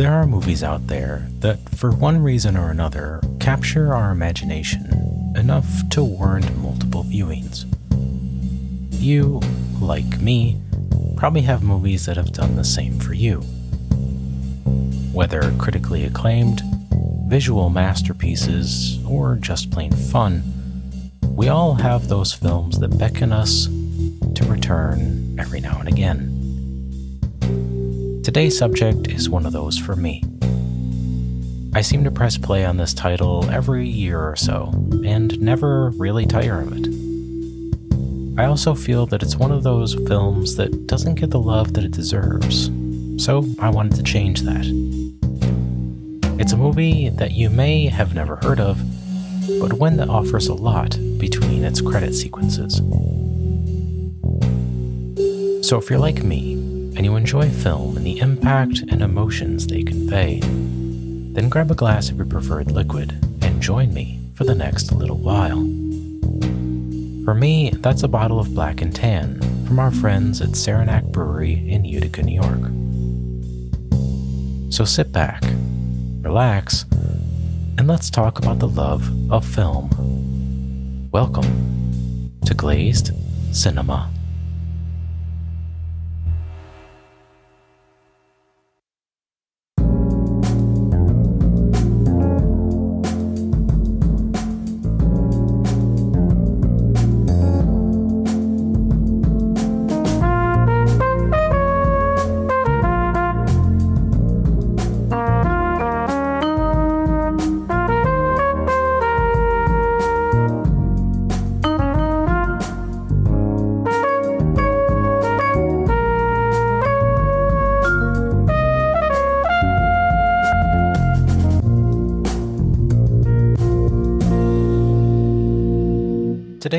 There are movies out there that, for one reason or another, capture our imagination enough to warrant multiple viewings. You, like me, probably have movies that have done the same for you. Whether critically acclaimed, visual masterpieces, or just plain fun, we all have those films that beckon us to return every now and again. Today's subject is one of those for me. I seem to press play on this title every year or so, and never really tire of it. I also feel that it's one of those films that doesn't get the love that it deserves, so I wanted to change that. It's a movie that you may have never heard of, but one that offers a lot between its credit sequences. So if you're like me, and you enjoy film and the impact and emotions they convey, then grab a glass of your preferred liquid and join me for the next little while. For me, that's a bottle of Black and Tan from our friends at Saranac Brewery in Utica, New York. So sit back, relax, and let's talk about the love of film. Welcome to Glazed Cinema.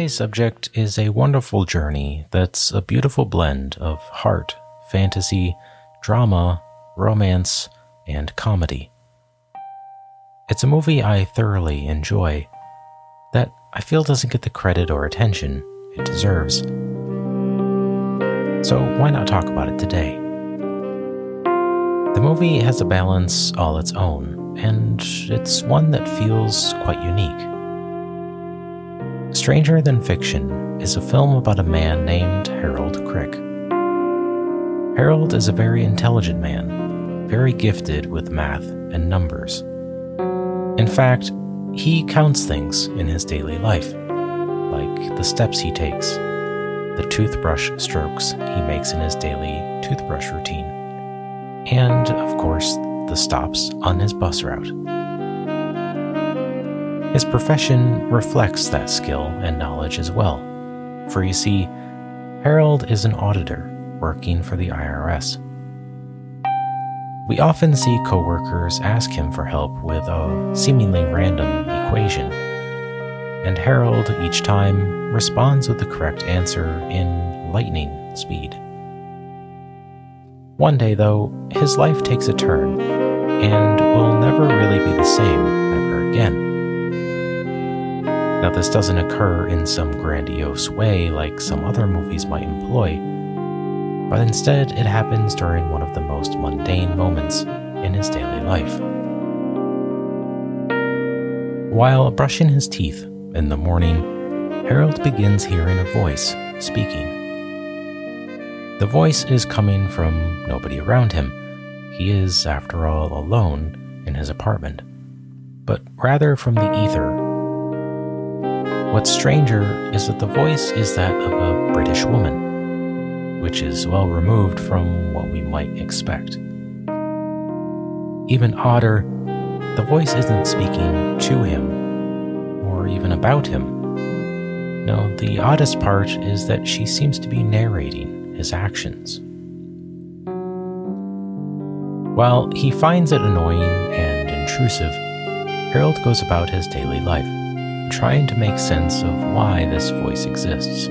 Today's subject is a wonderful journey that's a beautiful blend of heart, fantasy, drama, romance, and comedy. It's a movie I thoroughly enjoy that I feel doesn't get the credit or attention it deserves. So, why not talk about it today? The movie has a balance all its own, and it's one that feels quite unique. Stranger Than Fiction is a film about a man named Harold Crick. Harold is a very intelligent man, very gifted with math and numbers. In fact, he counts things in his daily life, like the steps he takes, the toothbrush strokes he makes in his daily toothbrush routine, and, of course, the stops on his bus route. His profession reflects that skill and knowledge as well. For you see, Harold is an auditor working for the IRS. We often see coworkers ask him for help with a seemingly random equation, and Harold each time responds with the correct answer in lightning speed. One day, though, his life takes a turn and will never really be the same ever again. Now, this doesn't occur in some grandiose way like some other movies might employ, but instead it happens during one of the most mundane moments in his daily life. While brushing his teeth in the morning, Harold begins hearing a voice speaking. The voice is coming from nobody around him. He is, after all, alone in his apartment, but rather from the ether What's stranger is that the voice is that of a British woman, which is well removed from what we might expect. Even odder, the voice isn't speaking to him or even about him. No, the oddest part is that she seems to be narrating his actions. While he finds it annoying and intrusive, Harold goes about his daily life trying to make sense of why this voice exists.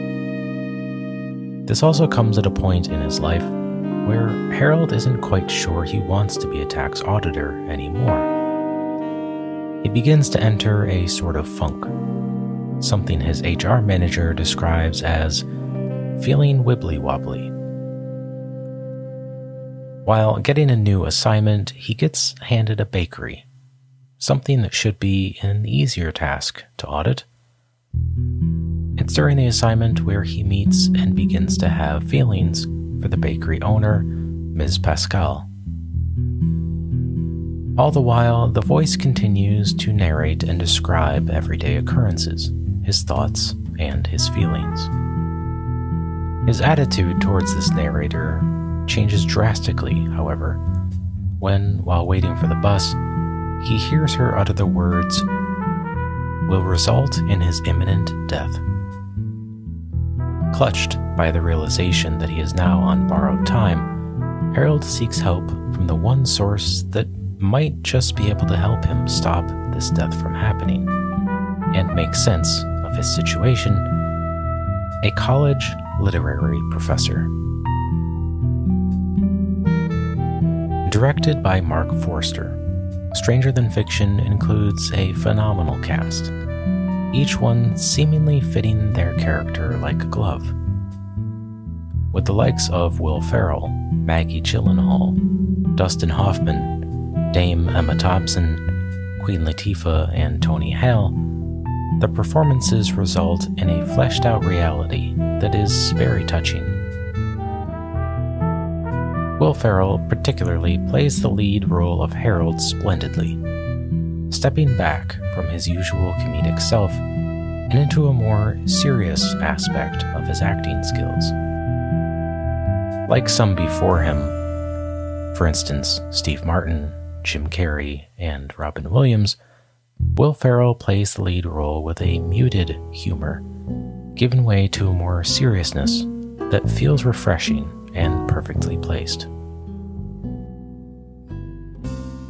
This also comes at a point in his life where Harold isn't quite sure he wants to be a tax auditor anymore. He begins to enter a sort of funk, something his HR manager describes as feeling wibbly wobbly. While getting a new assignment, he gets handed a bakery, something that should be an easier task to audit. It's during the assignment where he meets and begins to have feelings for the bakery owner, Ms. Pascal. All the while, the voice continues to narrate and describe everyday occurrences, his thoughts, and his feelings. His attitude towards this narrator changes drastically, however, when, while waiting for the bus, he hears her utter the words, will result in his imminent death. Clutched by the realization that he is now on borrowed time, Harold seeks help from the one source that might just be able to help him stop this death from happening and make sense of his situation a college literary professor. Directed by Marc Forster, Stranger Than Fiction includes a phenomenal cast, each one seemingly fitting their character like a glove. With the likes of Will Ferrell, Maggie Gyllenhaal, Dustin Hoffman, Dame Emma Thompson, Queen Latifah, and Tony Hale, the performances result in a fleshed out reality that is very touching. Will Ferrell particularly plays the lead role of Harold splendidly, stepping back from his usual comedic self and into a more serious aspect of his acting skills. Like some before him, for instance, Steve Martin, Jim Carrey, and Robin Williams, Will Ferrell plays the lead role with a muted humor, giving way to a more seriousness that feels refreshing and perfectly placed.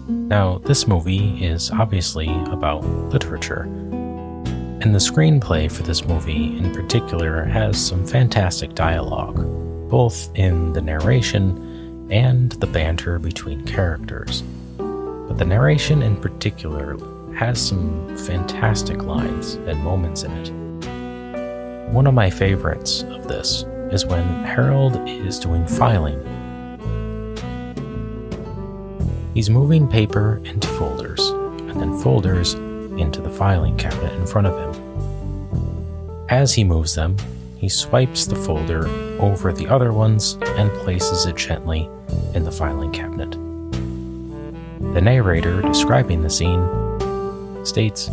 Now, this movie is obviously about literature, and the screenplay for this movie in particular has some fantastic dialogue, both in the narration and the banter between characters. But the narration in particular has some fantastic lines and moments in it. One of my favorites of this is when Harold is doing filing. He's moving paper into folders, and then folders into the filing cabinet in front of him. As he moves them, he swipes the folder over the other ones and places it gently in the filing cabinet. The narrator describing the scene states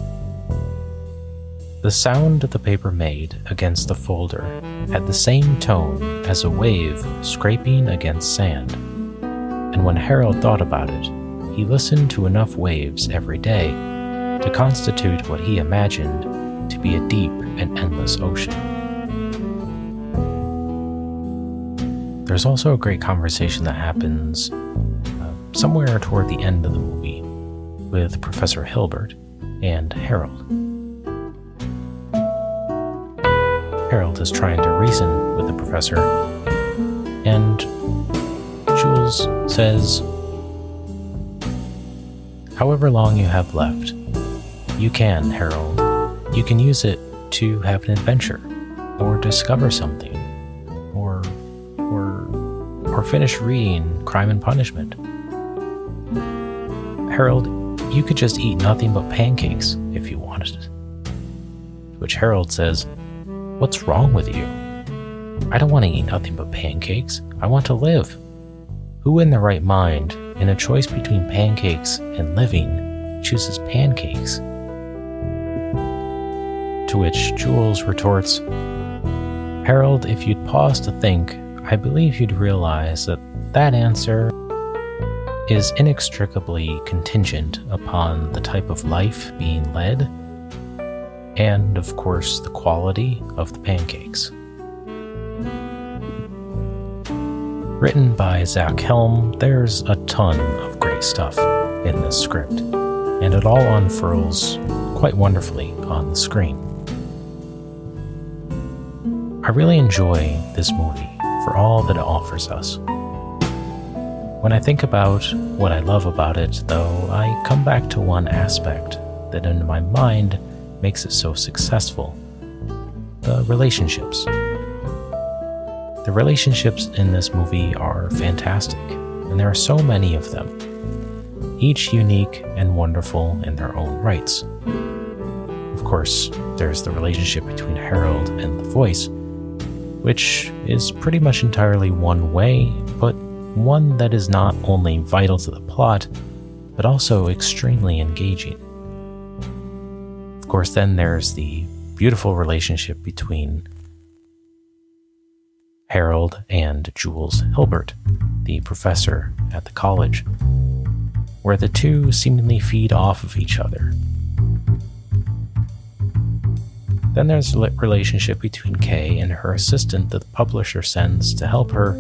The sound the paper made against the folder had the same tone as a wave scraping against sand. And when Harold thought about it, he listened to enough waves every day to constitute what he imagined to be a deep and endless ocean. There's also a great conversation that happens uh, somewhere toward the end of the movie with Professor Hilbert and Harold. Harold is trying to reason with the professor, and Jules says, However long you have left, you can, Harold. You can use it to have an adventure, or discover something, or, or, or finish reading Crime and Punishment. Harold, you could just eat nothing but pancakes if you wanted. Which Harold says, What's wrong with you? I don't want to eat nothing but pancakes. I want to live. Who in their right mind, in a choice between pancakes and living, chooses pancakes? To which Jules retorts, Harold, if you'd pause to think, I believe you'd realize that that answer is inextricably contingent upon the type of life being led and, of course, the quality of the pancakes. Written by Zach Helm, there's a ton of great stuff in this script, and it all unfurls quite wonderfully on the screen. I really enjoy this movie for all that it offers us. When I think about what I love about it, though, I come back to one aspect that in my mind makes it so successful the relationships. The relationships in this movie are fantastic, and there are so many of them, each unique and wonderful in their own rights. Of course, there's the relationship between Harold and the voice, which is pretty much entirely one way, but one that is not only vital to the plot, but also extremely engaging. Of course, then there's the beautiful relationship between Harold and Jules Hilbert, the professor at the college, where the two seemingly feed off of each other. Then there's the relationship between Kay and her assistant that the publisher sends to help her,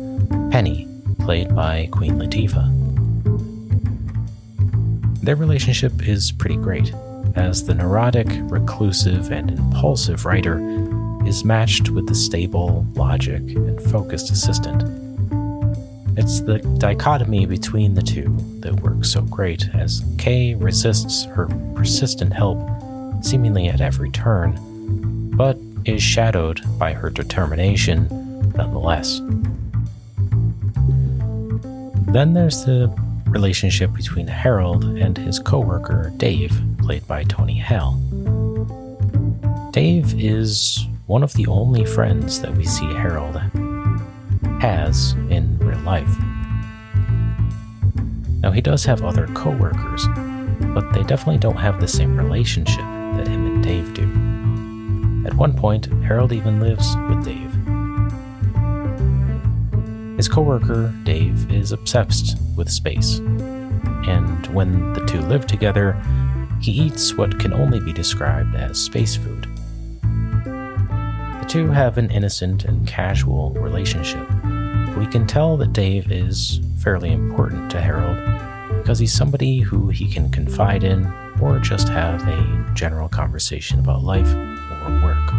Penny, played by Queen Latifah. Their relationship is pretty great, as the neurotic, reclusive, and impulsive writer is matched with the stable, logic, and focused assistant. It's the dichotomy between the two that works so great as Kay resists her persistent help seemingly at every turn, but is shadowed by her determination nonetheless. Then there's the relationship between Harold and his coworker Dave, played by Tony Hale. Dave is one of the only friends that we see Harold has in real life. Now, he does have other coworkers, but they definitely don't have the same relationship that him and Dave do. At one point, Harold even lives with Dave. His coworker, Dave, is obsessed with space, and when the two live together, he eats what can only be described as space food. The two have an innocent and casual relationship. We can tell that Dave is fairly important to Harold because he's somebody who he can confide in or just have a general conversation about life or work.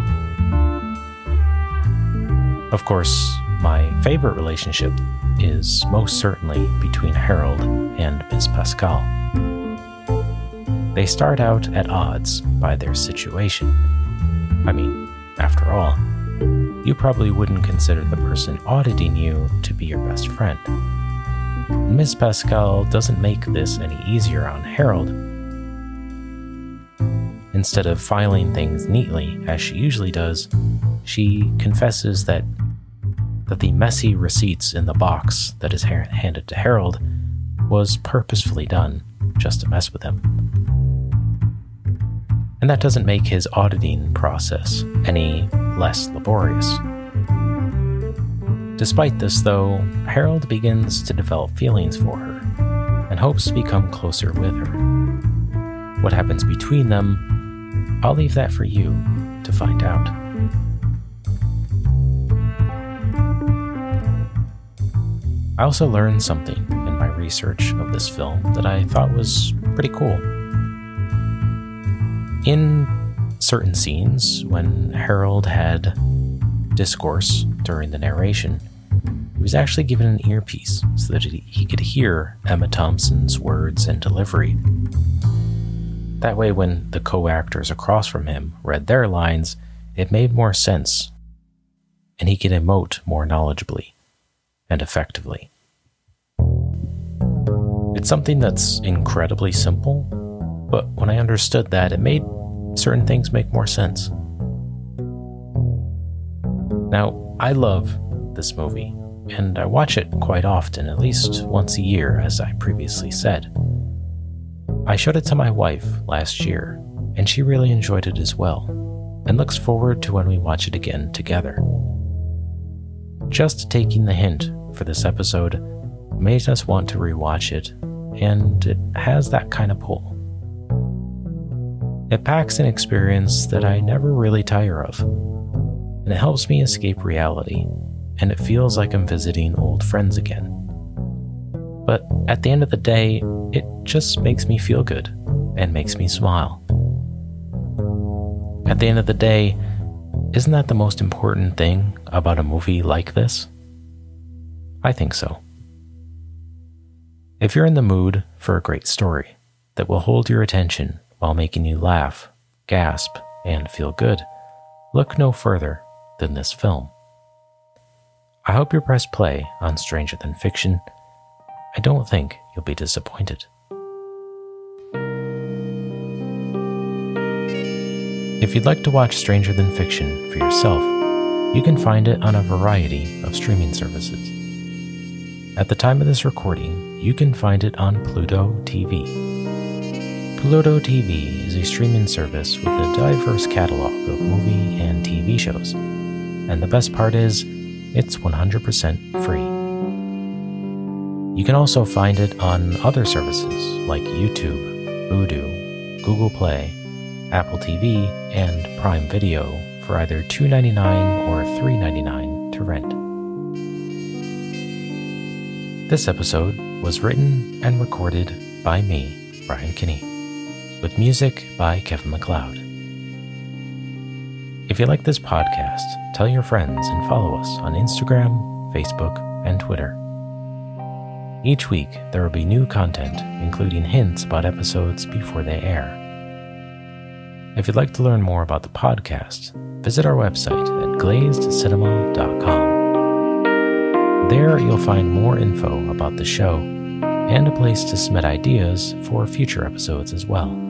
Of course, my favorite relationship is most certainly between Harold and Miss Pascal. They start out at odds by their situation. I mean, after all, you probably wouldn't consider the person auditing you to be your best friend. Miss Pascal doesn't make this any easier on Harold. Instead of filing things neatly, as she usually does, she confesses that that the messy receipts in the box that is handed to Harold was purposefully done just to mess with him. And that doesn't make his auditing process any less laborious. Despite this, though, Harold begins to develop feelings for her and hopes to become closer with her. What happens between them, I'll leave that for you to find out. I also learned something in my research of this film that I thought was pretty cool. In certain scenes, when Harold had discourse during the narration, he was actually given an earpiece so that he could hear Emma Thompson's words and delivery. That way, when the co actors across from him read their lines, it made more sense, and he could emote more knowledgeably and effectively. It's something that's incredibly simple, but when I understood that, it made certain things make more sense. Now, I love this movie, and I watch it quite often, at least once a year, as I previously said. I showed it to my wife last year, and she really enjoyed it as well, and looks forward to when we watch it again together. Just taking the hint for this episode made us want to rewatch it, and it has that kind of pull. It packs an experience that I never really tire of, and it helps me escape reality, and it feels like I'm visiting old friends again. But at the end of the day, it just makes me feel good and makes me smile. At the end of the day, isn't that the most important thing about a movie like this? I think so. If you're in the mood for a great story that will hold your attention while making you laugh, gasp, and feel good, look no further than this film. I hope you press play on Stranger Than Fiction, I don't think you'll be disappointed. If you'd like to watch Stranger Than Fiction for yourself, you can find it on a variety of streaming services. At the time of this recording, you can find it on Pluto TV. Pluto TV is a streaming service with a diverse catalog of movie and TV shows. And the best part is, it's 100% free. You can also find it on other services like YouTube, Vudu, Google Play, Apple TV, and Prime Video for either $2.99 or $3.99 to rent. This episode was written and recorded by me, Brian Kinney, with music by Kevin MacLeod. If you like this podcast, tell your friends and follow us on Instagram, Facebook, and Twitter. Each week, there will be new content, including hints about episodes before they air. If you'd like to learn more about the podcast, visit our website at glazedcinema.com. There you'll find more info about the show and a place to submit ideas for future episodes as well.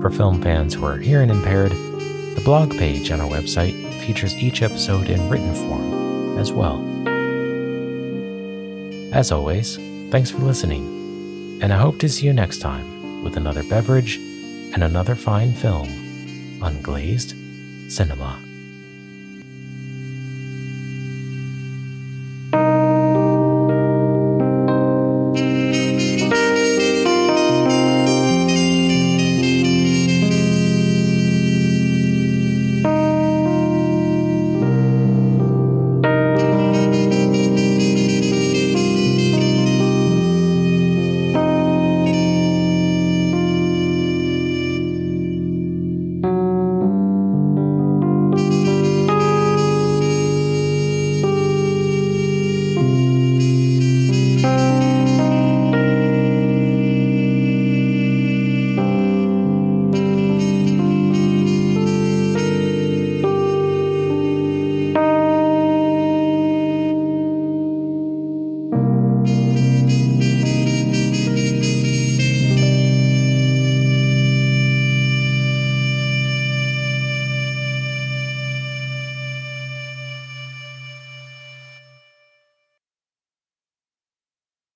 For film fans who are hearing impaired, the blog page on our website features each episode in written form as well. As always, thanks for listening, and I hope to see you next time with another beverage and another fine film on Glazed Cinema.